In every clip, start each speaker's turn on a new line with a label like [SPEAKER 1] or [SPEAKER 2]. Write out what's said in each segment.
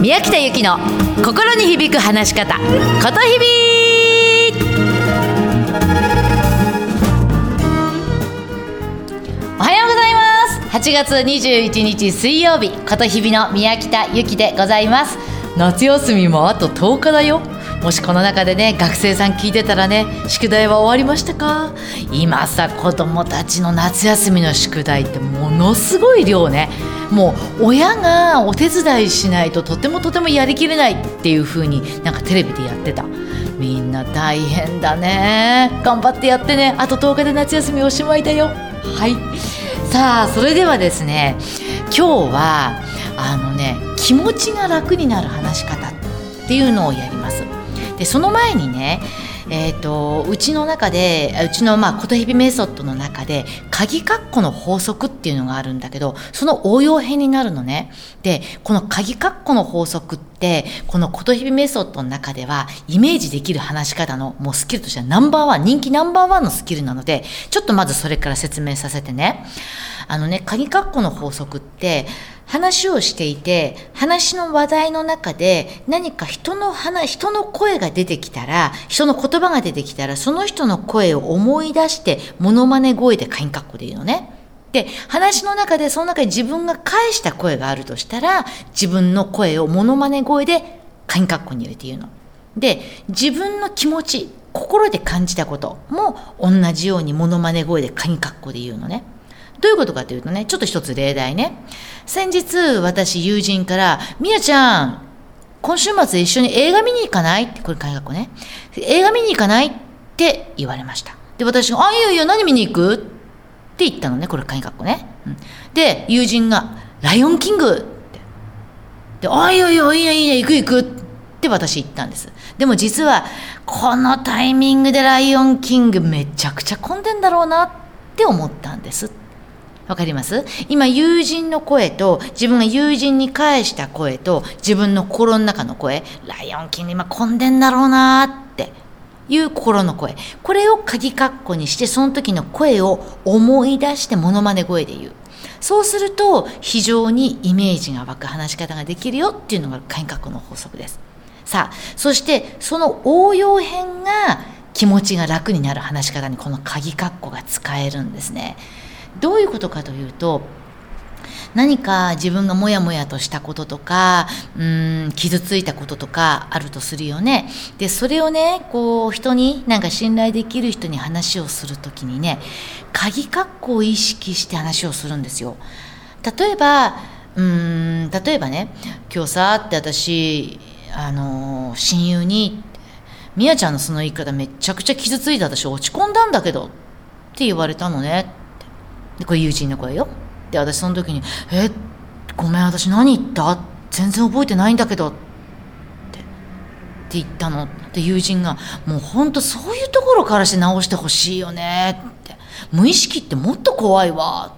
[SPEAKER 1] 宮北由紀の心に響く話し方ことひびおはようございます。8月21日水曜日ことひびの宮北由紀でございます。夏休みもあと10日だよ。もしこの中でね学生さん聞いてたらね宿題は終わりましたか？今さ子供たちの夏休みの宿題ってものすごい量ね。もう親がお手伝いしないととてもとてもやりきれないっていう風になんかテレビでやってた。みんな大変だね。頑張ってやってね。あと10日で夏休みおしまいだよ。はい。さあそれではですね今日はあのね気持ちが楽になる話し方っていうのをやります。でその前にねえーと、うちの中でうちのまあ琴日々メソッドの中で鍵括弧の法則っていうのがあるんだけどその応用編になるのね。でこの鍵括弧の法則ってこの琴日々メソッドの中ではイメージできる話し方のもうスキルとしてはナンバーワン人気ナンバーワンのスキルなのでちょっとまずそれから説明させてね。あのね鍵括弧の法則って話をしていて話の話題の中で何か人の話人の声が出てきたら人の言葉が出てきたらその人の声を思い出してモノマネ声でカインカッコで言うのね。で話の中でその中に自分が返した声があるとしたら自分の声をモノマネ声でカインカッコに入れて言うの。で自分の気持ち心で感じたことも同じようにモノマネ声でカインカッコで言うのね。どういうことかというとね、ちょっと一つ例題ね。先日、私、友人から、みやちゃん、今週末一緒に映画見に行かない？って、これ海学校ね。映画見に行かない？って言われました。で、私が、あ、いいよいいよ、何見に行く？って言ったのね、これ海学校ね。うん、で、友人が、ライオンキングって。で、あ、いいよいいよ、いいね、いいね、行く行くって私言ったんです。でも実は、このタイミングでライオンキングめちゃくちゃ混んでんだろうなって思ったんです。わかります？今友人の声と自分が友人に返した声と自分の心の中の声ライオンキング今混んでんだろうなっていう心の声。これを鍵括弧にしてその時の声を思い出してモノマネ声で言う。そうすると非常にイメージが湧く話し方ができるよっていうのが鍵括弧の法則です。さあそしてその応用編が気持ちが楽になる話し方にこの鍵括弧が使えるんですね。どういうことかというと何か自分がモヤモヤとしたこととかうん傷ついたこととかあるとするよね。でそれをねこう人になんか信頼できる人に話をする時にね鍵括弧を意識して話をするんですよ。例えばうん例えばね今日さって私あの親友に「みやちゃんのその言い方めちゃくちゃ傷ついた私落ち込んだんだけど」って言われたのね。これ友人の声よ。で私その時に「えごめん私何言った?」全然覚えてないんだけどって。って言ったの。で友人が「もうほんとそういうところからして直してほしいよね」って「無意識ってもっと怖いわ」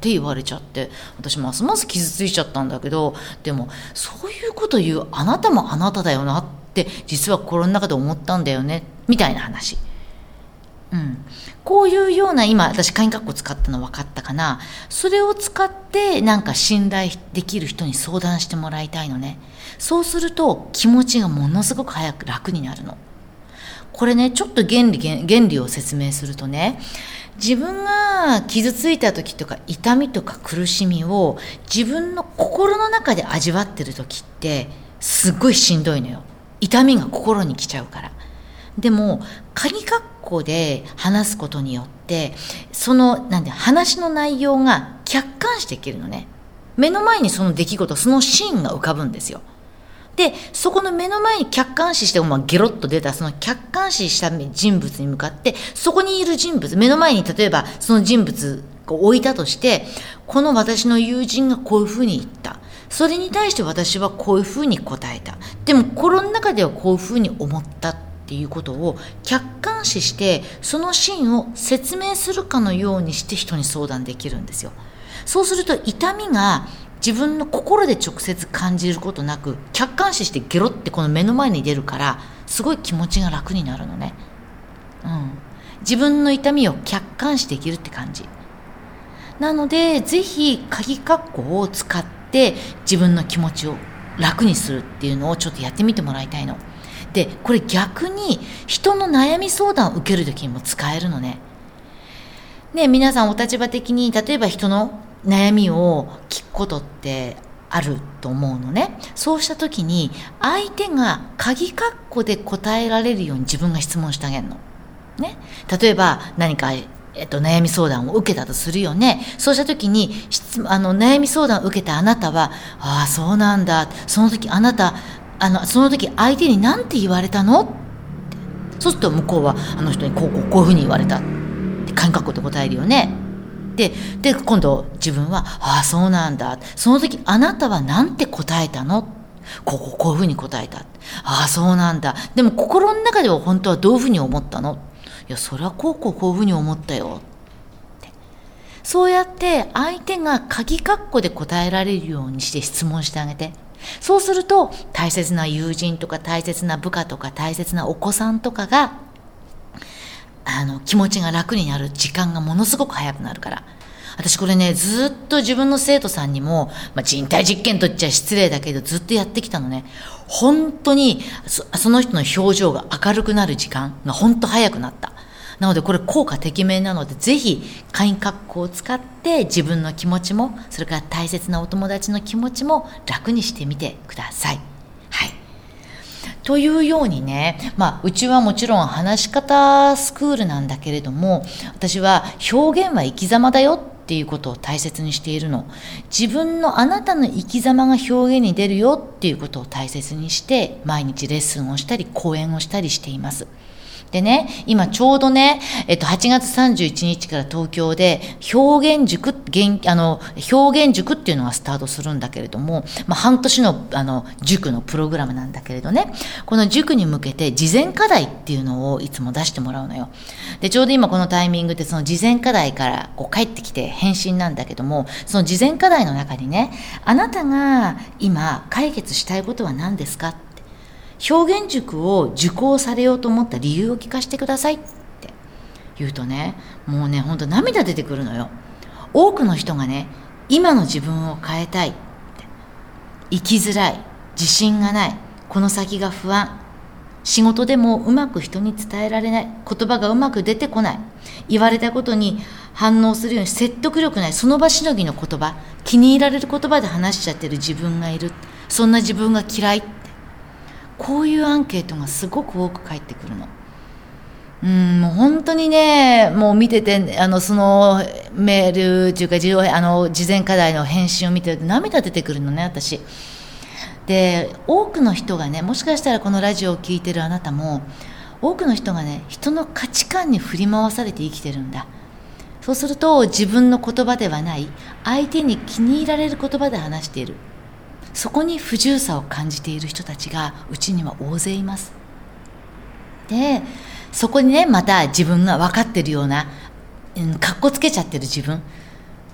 [SPEAKER 1] って言われちゃって私ますます傷ついちゃったんだけどでもそういうこと言うあなたもあなただよなって実は心の中で思ったんだよね。みたいな話。うん、こういうような今私鍵括弧使ったの分かったかな。それを使ってなんか信頼できる人に相談してもらいたいのね。そうすると気持ちがものすごく早く楽になるの。これねちょっと原理原理を説明するとね自分が傷ついた時とか痛みとか苦しみを自分の心の中で味わってる時ってすっごいしんどいのよ。痛みが心に来ちゃうから。でも鍵括弧で話すことによってそのなんで話の内容が客観視できるのね。目の前にその出来事そのシーンが浮かぶんですよ。でそこの目の前に客観視してまあ、ゲロッと出たその客観視した人物に向かってそこにいる人物目の前に例えばその人物を置いたとしてこの私の友人がこういうふうに言った。それに対して私はこういうふうに答えた。でも心の中ではこういうふうに思った。っていうことを客観視してそのシーンを説明するかのようにして人に相談できるんですよ。そうすると痛みが自分の心で直接感じることなく客観視してゲロってこの目の前に出るからすごい気持ちが楽になるのね。うん、自分の痛みを客観視できるって感じ。なので是非鍵括弧を使って自分の気持ちを楽にするっていうのをちょっとやってみてもらいたいの。でこれ逆に人の悩み相談を受ける時にも使えるのね。ね皆さんお立場的に例えば人の悩みを聞くことってあると思うのね。そうした時に相手が鍵括弧で答えられるように自分が質問してあげるの。ね。例えば何かえっと、悩み相談を受けたとするよね。そうした時に、あの、悩み相談を受けたあなたは、ああ、そうなんだ。その時あなた、あの、その時相手に何て言われたの？ってそうすると向こうは、あの人にこうこうこういうふうに言われた。って感覚で答えるよね。で、で、今度自分は、ああ、そうなんだ。その時あなたは何て答えたの？こうこうこういうふうに答えた。ああ、そうなんだ。でも心の中では本当はどういうふうに思ったの？いやそれはこうこうこういうふうに思ったよそうやって相手が鍵括弧で答えられるようにして質問してあげてそうすると大切な友人とか大切な部下とか大切なお子さんとかがあの気持ちが楽になる時間がものすごく早くなるから。私これねずっと自分の生徒さんにも、まあ、人体実験と言っちゃ失礼だけどずっとやってきたのね。本当にその人の表情が明るくなる時間が本当早くなった。なのでこれ効果てきめんなのでぜひ会員格好を使って自分の気持ちもそれから大切なお友達の気持ちも楽にしてみてください。はい。というようにね、まあ、うちはもちろん話し方スクールなんだけれども私は表現は生き様だよっていうことを大切にしているの自分のあなたの生き様が表現に出るよっていうことを大切にして毎日レッスンをしたり講演をしたりしていますでね、今ちょうどね、えっと、8月31日から東京で表現塾、あの、表現塾っていうのがスタートするんだけれども、まあ、半年の、あの、塾のプログラムなんだけれどね、この塾に向けて事前課題っていうのをいつも出してもらうのよ。で、ちょうど今このタイミングでその事前課題からこう帰ってきて返信なんだけども、その事前課題の中にね、あなたが今解決したいことは何ですか表現塾を受講されようと思った理由を聞かせてくださいって言うとねもうねほんと涙出てくるのよ。多くの人がね今の自分を変えたい生きづらい。自信がない。この先が不安。仕事でもうまく人に伝えられない。言葉がうまく出てこない。言われたことに反応するように説得力ない。その場しのぎの言葉。気に入られる言葉で話しちゃってる自分がいる。そんな自分が嫌い。こういうアンケートがすごく多く返ってくるの。うんもう本当にねもう見ててあのそのメールっていうかあの事前課題の返信を見てると涙出てくるのね私。で多くの人がねもしかしたらこのラジオを聴いてるあなたも多くの人がね人の価値観に振り回されて生きてるんだそうすると自分の言葉ではない相手に気に入られる言葉で話しているそこに不自由さを感じている人たちがうちには大勢います。でそこにねまた自分が分かってるような、うん、かっこつけちゃってる自分、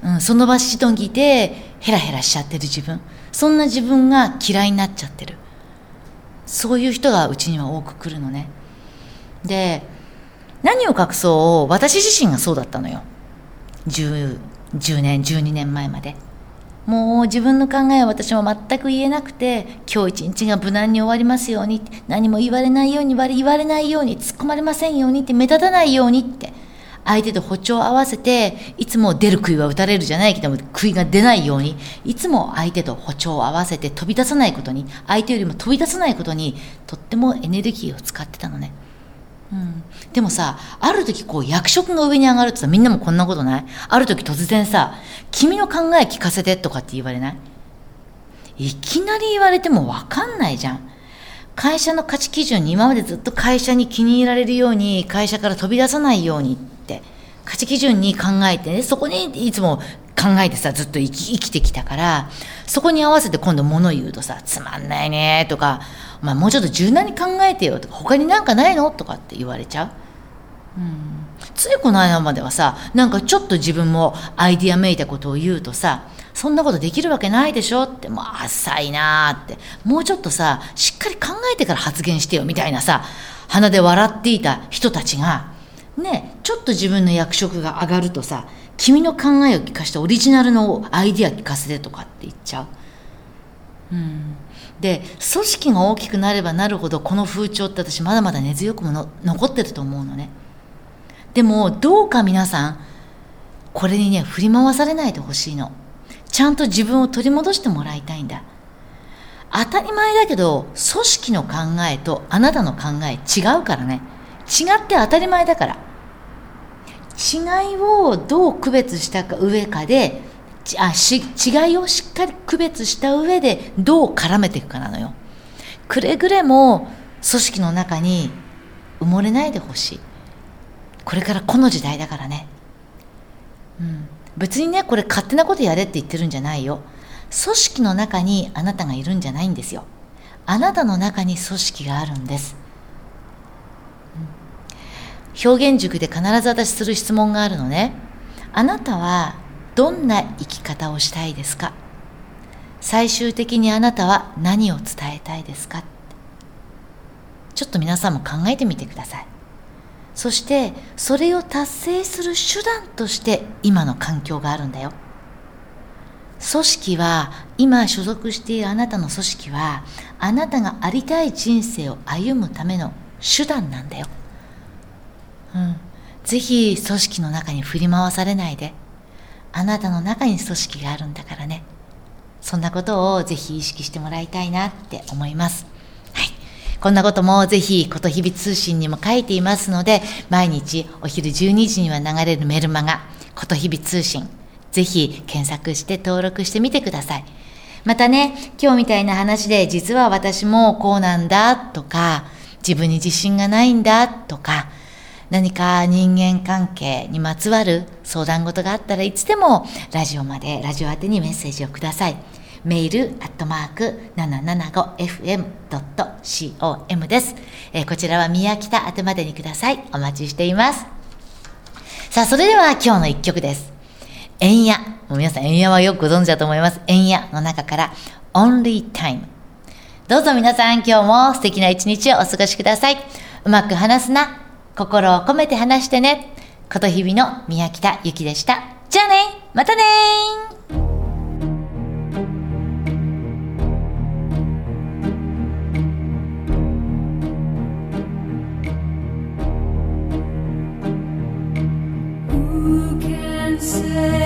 [SPEAKER 1] うん、その場しのぎでヘラヘラしちゃってる自分。そんな自分が嫌いになっちゃってる。そういう人がうちには多く来るのね。で何を隠そう？私自身がそうだったのよ。10, 10年12年前まで。もう自分の考えは私も全く言えなくて今日一日が無難に終わりますように何も言われないように言われないように突っ込まれませんようにって目立たないようにって相手と歩調を合わせていつも出る杭は打たれるじゃないけども杭が出ないようにいつも相手と歩調を合わせて飛び出さないことに相手よりも飛び出さないことにとってもエネルギーを使ってたのね。うん、でもさある時こう役職が上に上がるってさみんなもこんなことない？ある時突然さ「君の考え聞かせて」とかって言われない？いきなり言われても分かんないじゃん。会社の価値基準に今までずっと会社に気に入られるように会社から飛び出さないようにって。価値基準に考えてねそこにいつも考えてさずっと生き生きてきたからそこに合わせて今度物言うとさ「つまんないね」とか「まあ、もうちょっと柔軟に考えてよ」とか「他になんかないの?」とかって言われちゃう。うんついこの間まではさなんかちょっと自分もアイディアめいたことを言うとさそんなことできるわけないでしょってもう浅いなーってもうちょっとさしっかり考えてから発言してよみたいなさ鼻で笑っていた人たちがねちょっと自分の役職が上がるとさ君の考えを聞かしてオリジナルのアイディア聞かせてとかって言っちゃう。うん、で組織が大きくなればなるほどこの風潮って私まだまだ根強くもの残ってると思うのね。でもどうか皆さんこれにね振り回されないでほしいの。ちゃんと自分を取り戻してもらいたいんだ。当たり前だけど組織の考えとあなたの考え違うからね。違って当たり前だから。違いをどう区別したか上かであし違いをしっかり区別した上でどう絡めていくかなのよ。くれぐれも組織の中に埋もれないでほしい。これからこの時代だからね。うん。別にねこれ勝手なことやれって言ってるんじゃないよ。組織の中にあなたがいるんじゃないんですよ。あなたの中に組織があるんです、うん、表現塾で必ず私する質問があるのね。あなたはどんな生き方をしたいですか？最終的にあなたは何を伝えたいですか？ちょっと皆さんも考えてみてください。そしてそれを達成する手段として今の環境があるんだよ。組織は今所属しているあなたの組織はあなたがありたい人生を歩むための手段なんだよ、うん、ぜひ組織の中に振り回されないで。あなたの中に組織があるんだからね。そんなことをぜひ意識してもらいたいなって思います。はい。こんなこともぜひこと日々通信にも書いていますので毎日お昼12時には流れるメルマガこと日々通信ぜひ検索して登録してみてください。またね今日みたいな話で実は私もこうなんだとか自分に自信がないんだとか何か人間関係にまつわる相談事があったらいつでもラジオまでラジオ宛てにメッセージをください。メールアットマーク 775fm.com です、えー、こちらは宮北宛てまでにください。お待ちしています。さあ、それでは今日の一曲です。エンヤ。もう皆さん、エンヤはよくご存知だと思います。エンヤの中から Only Time。どうぞ皆さん、今日も素敵な一日をお過ごしください。うまく話すな。心を込めて話してね。こと日々の宮北ゆきでした。じゃあねまたねー say